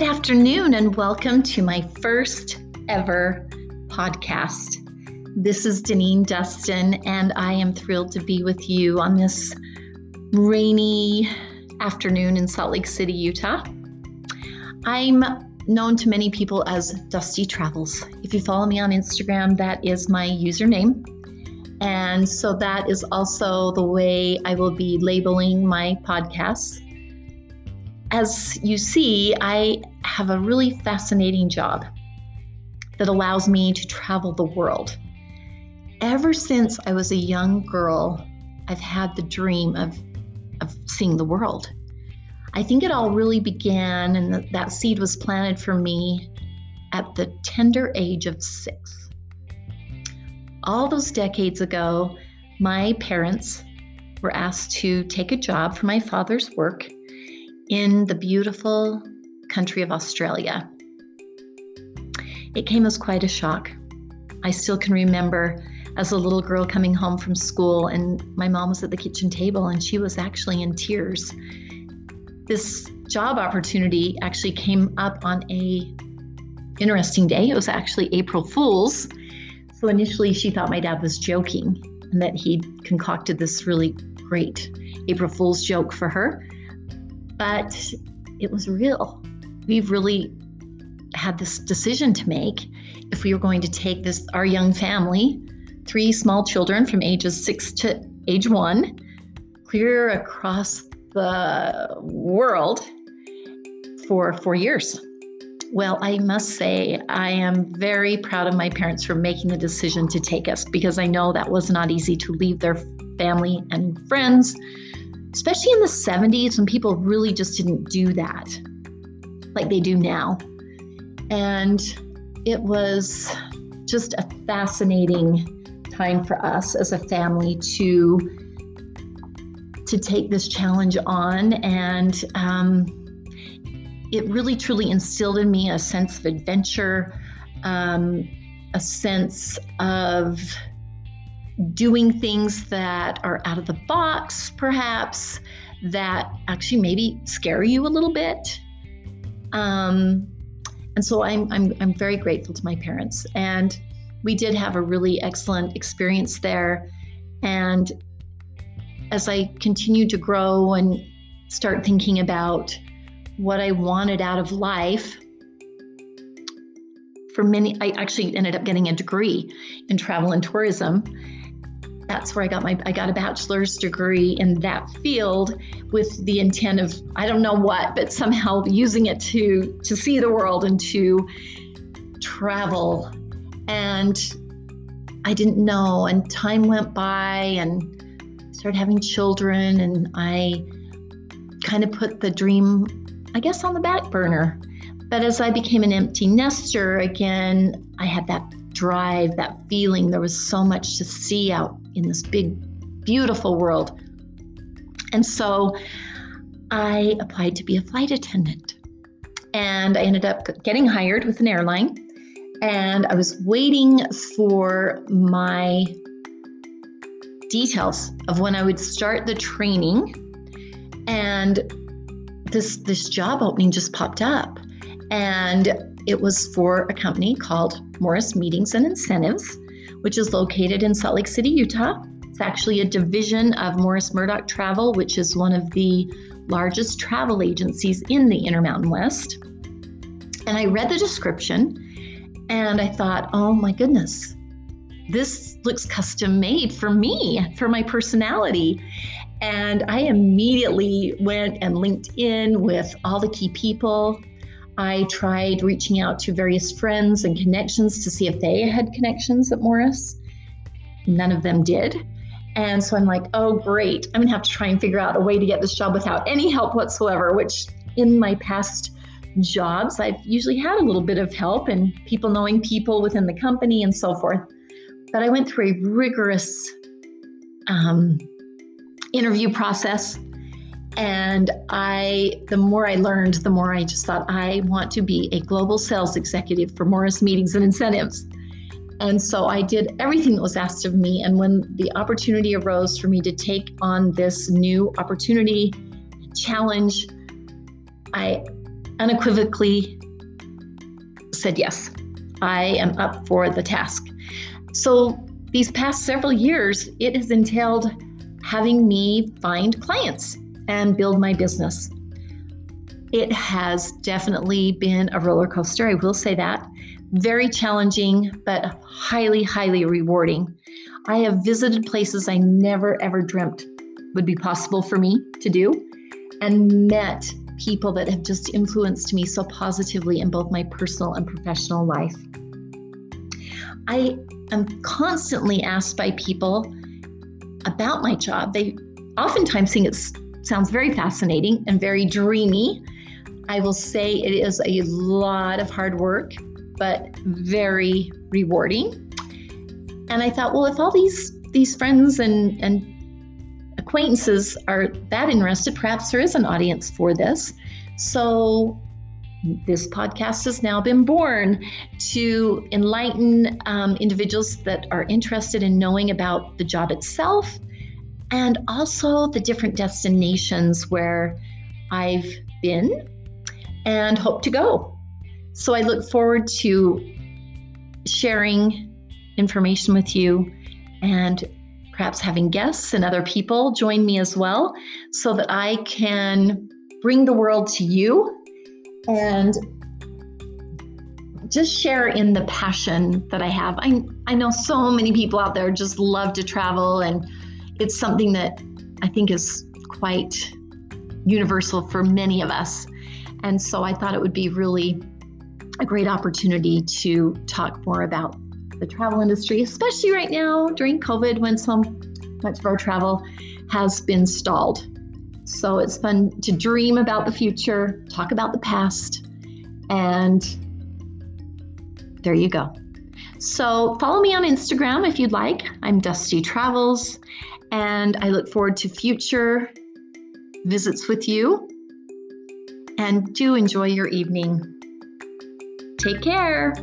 Good afternoon, and welcome to my first ever podcast. This is Deneen Dustin, and I am thrilled to be with you on this rainy afternoon in Salt Lake City, Utah. I'm known to many people as Dusty Travels. If you follow me on Instagram, that is my username. And so that is also the way I will be labeling my podcasts as you see, I have a really fascinating job that allows me to travel the world. Ever since I was a young girl, I've had the dream of, of seeing the world. I think it all really began, and that seed was planted for me at the tender age of six. All those decades ago, my parents were asked to take a job for my father's work in the beautiful country of Australia. It came as quite a shock. I still can remember as a little girl coming home from school, and my mom was at the kitchen table and she was actually in tears. This job opportunity actually came up on a interesting day. It was actually April Fool's. So initially she thought my dad was joking and that he'd concocted this really great April Fool's joke for her but it was real. We really had this decision to make if we were going to take this our young family, three small children from ages 6 to age 1, clear across the world for 4 years. Well, I must say, I am very proud of my parents for making the decision to take us because I know that was not easy to leave their family and friends especially in the 70s when people really just didn't do that like they do now. And it was just a fascinating time for us as a family to to take this challenge on and um, it really truly instilled in me a sense of adventure um, a sense of doing things that are out of the box, perhaps, that actually maybe scare you a little bit. Um, and so I'm, I'm, I'm very grateful to my parents. And we did have a really excellent experience there. And as I continued to grow and start thinking about what I wanted out of life, for many, I actually ended up getting a degree in travel and tourism that's where I got my I got a bachelor's degree in that field with the intent of I don't know what, but somehow using it to to see the world and to travel. And I didn't know and time went by and started having children and I kind of put the dream I guess on the back burner. But as I became an empty nester again, I had that drive, that feeling there was so much to see out in this big, beautiful world. And so I applied to be a flight attendant. And I ended up getting hired with an airline. And I was waiting for my details of when I would start the training. And this this job opening just popped up. And it was for a company called Morris Meetings and Incentives which is located in Salt Lake City, Utah. It's actually a division of Morris Murdock Travel, which is one of the largest travel agencies in the Intermountain West. And I read the description and I thought, oh my goodness, this looks custom made for me, for my personality. And I immediately went and linked in with all the key people I tried reaching out to various friends and connections to see if they had connections at Morris. None of them did. And so I'm like, oh, great. I'm going to have to try and figure out a way to get this job without any help whatsoever, which in my past jobs, I've usually had a little bit of help and people knowing people within the company and so forth. But I went through a rigorous um, interview process and I, the more I learned, the more I just thought, I want to be a global sales executive for Morris Meetings and Incentives. And so I did everything that was asked of me. And when the opportunity arose for me to take on this new opportunity, challenge, I unequivocally said yes. I am up for the task. So, these past several years, it has entailed having me find clients and build my business. It has definitely been a roller coaster, I will say that. Very challenging, but highly, highly rewarding. I have visited places I never ever dreamt would be possible for me to do and met people that have just influenced me so positively in both my personal and professional life. I am constantly asked by people about my job. They oftentimes think it sounds very fascinating and very dreamy. I will say it is a lot of hard work, but very rewarding. And I thought, well, if all these these friends and and acquaintances are that interested, perhaps there is an audience for this. So, this podcast has now been born to enlighten um, individuals that are interested in knowing about the job itself and also the different destinations where I've been and hope to go. So, I look forward to sharing information with you and perhaps having guests and other people join me as well so that I can bring the world to you and just share in the passion that I have. I, I know so many people out there just love to travel, and it's something that I think is quite universal for many of us. And so I thought it would be really a great opportunity to talk more about the travel industry, especially right now during COVID when so much of our travel has been stalled. So it's fun to dream about the future, talk about the past, and there you go. So follow me on Instagram if you'd like. I'm Dusty Travels, and I look forward to future visits with you. And do enjoy your evening. Take care.